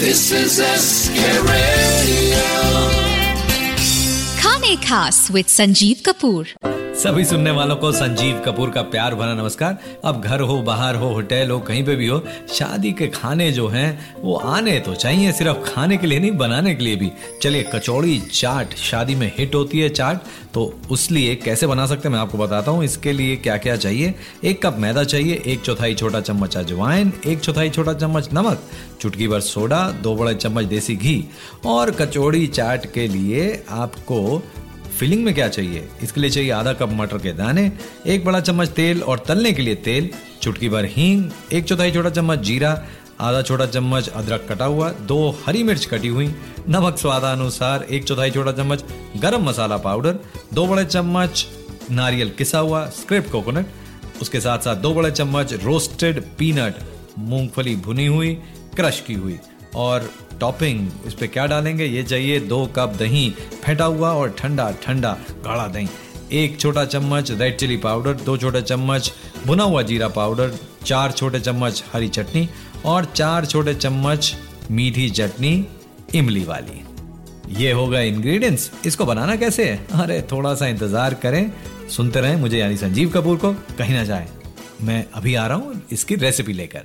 This is SK Radio. Khane Khas with Sanjeev Kapoor. सभी सुनने वालों को संजीव कपूर का प्यार भरा नमस्कार। अब घर हो, बाहर हो, होटल हो, कहीं पे भी हो, शादी के खाने जो हैं, वो आने तो चाहिए सिर्फ़ खाने के लिए नहीं, बनाने के लिए भी। चलिए, कचौड़ी चाट, शादी में हिट होती है चाट तो उस लिए कैसे बना सकते हैं, मैं आपको बताता हूँ। इसके लिए क्या क्या चाहिए? एक कप मैदा चाहिए, एक चौथाई छोटा चम्मच अजवाइन, एक चौथाई छोटा चम्मच नमक, चुटकी भर सोडा, दो बड़े चम्मच देसी घी। और कचौड़ी चाट के लिए आपको फिलिंग में क्या चाहिए? इसके लिए चाहिए आधा कप मटर के दाने, एक बड़ा चम्मच तेल और तलने के लिए तेल, चुटकी भर हींग, एक चौथाई छोटा चम्मच जीरा, आधा छोटा चम्मच अदरक कटा हुआ, दो हरी मिर्च कटी हुई, नमक स्वादानुसार एक चौथाई छोटा चम्मच गरम मसाला पाउडर, दो बड़े चम्मच नारियल किसा हुआ स्क्रिप्ट कोकोनट उसके साथ साथ दो बड़े चम्मच रोस्टेड पीनट मूंगफली भुनी हुई, क्रश की हुई। और टॉपिंग, इस पे क्या डालेंगे? ये चाहिए दो कप दही, फेंटा हुआ और ठंडा ठंडा गाढ़ा दही। एक छोटा चम्मच रेड चिली पाउडर, दो छोटे चम्मच भुना हुआ जीरा पाउडर, चार छोटे चम्मच हरी चटनी और चार छोटे चम्मच मीठी चटनी, इमली वाली। ये होगा इंग्रेडिएंट्स इसको बनाना कैसे है? अरे, थोड़ा सा इंतज़ार करें। सुनते रहें मुझे यानी संजीव कपूर को, कहीं ना जाए। मैं अभी आ रहा हूँ इसकी रेसिपी लेकर।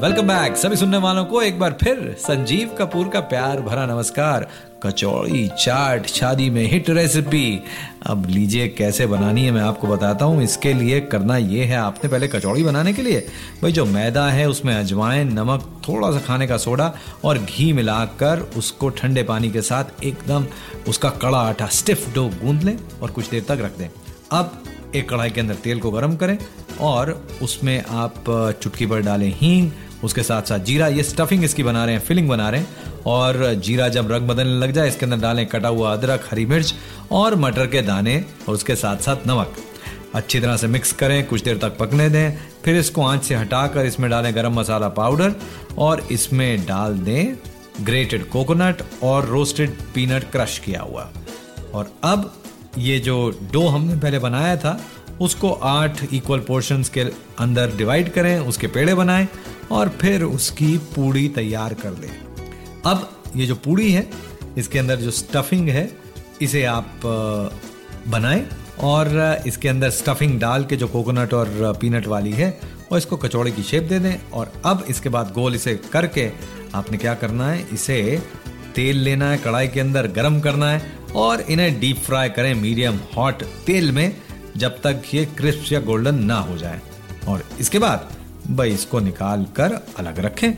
Welcome back सभी सुनने वालों को एक बार फिर संजीव कपूर का प्यार भरा नमस्कार। कचौड़ी, चाट, शादी में हिट रेसिपी अब लीजिए कैसे बनानी है मैं आपको बताता हूँ। इसके लिए करना ये है आपने पहले कचौड़ी बनाने के लिए। भाई जो मैदा है उसमें अजवाइन, नमक थोड़ा सा खाने का सोडा और घी मिलाकर उसको ठंडे पानी के साथ एकदम उसका कड़ा आटा स्टिफ डो गूंद लें और कुछ देर तक रख दें। अब एक कढ़ाई के अंदर तेल को गर्म करें और उसमें आप चुटकी भर डालें हींग उसके साथ साथ जीरा, ये स्टफिंग इसकी बना रहे हैं फिलिंग बना रहे हैं। और जीरा जब रंग बदलने लग जाए, इसके अंदर डालें कटा हुआ अदरक, हरी मिर्च और मटर के दाने और उसके साथ साथ नमक। अच्छी तरह से मिक्स करें, कुछ देर तक पकने दें। फिर इसको आँच से हटाकर इसमें डालें गरम मसाला पाउडर और इसमें डाल दें ग्रेटेड कोकोनट और रोस्टेड पीनट क्रश किया हुआ। और अब ये जो डो हमने पहले बनाया था, उसको आठ इक्वल पोर्शंस के अंदर डिवाइड करें, उसके पेड़े बनाएँ। और फिर उसकी पूड़ी तैयार कर लें। अब ये जो पूड़ी है, इसके अंदर जो स्टफिंग है, इसे आप बनाएँ और इसके अंदर स्टफिंग डाल के जो कोकोनट और पीनट वाली है और इसको कचौड़ी की शेप दे दें और अब इसके बाद गोल इसे करके आपने क्या करना है, इसे तेल लेना है, कढ़ाई के अंदर गरम करना है और इन्हें डीप फ्राई करें मीडियम हॉट तेल में जब तक ये क्रिस्प या गोल्डन ना हो जाए। और इसके बाद भाई इसको निकाल कर अलग रखें।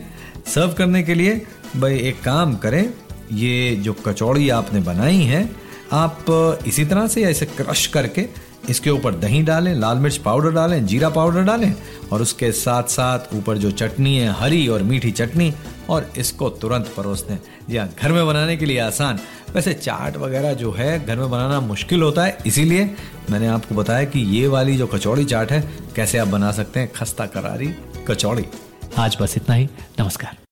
सर्व करने के लिए भाई एक काम करें, ये जो कचौड़ी आपने बनाई है, आप इसी तरह से इसे क्रश करके इसके ऊपर दही डालें, लाल मिर्च पाउडर डालें, जीरा पाउडर डालें और उसके साथ साथ ऊपर जो चटनी है, हरी और मीठी चटनी और इसको तुरंत परोस दें जी हाँ घर में बनाने के लिए आसान। वैसे चाट वगैरह जो है घर में बनाना मुश्किल होता है, इसीलिए मैंने आपको बताया कि ये वाली जो कचौड़ी चाट है, कैसे आप बना सकते हैं, खस्ता करारी कचौड़ी। आज बस इतना ही। नमस्कार।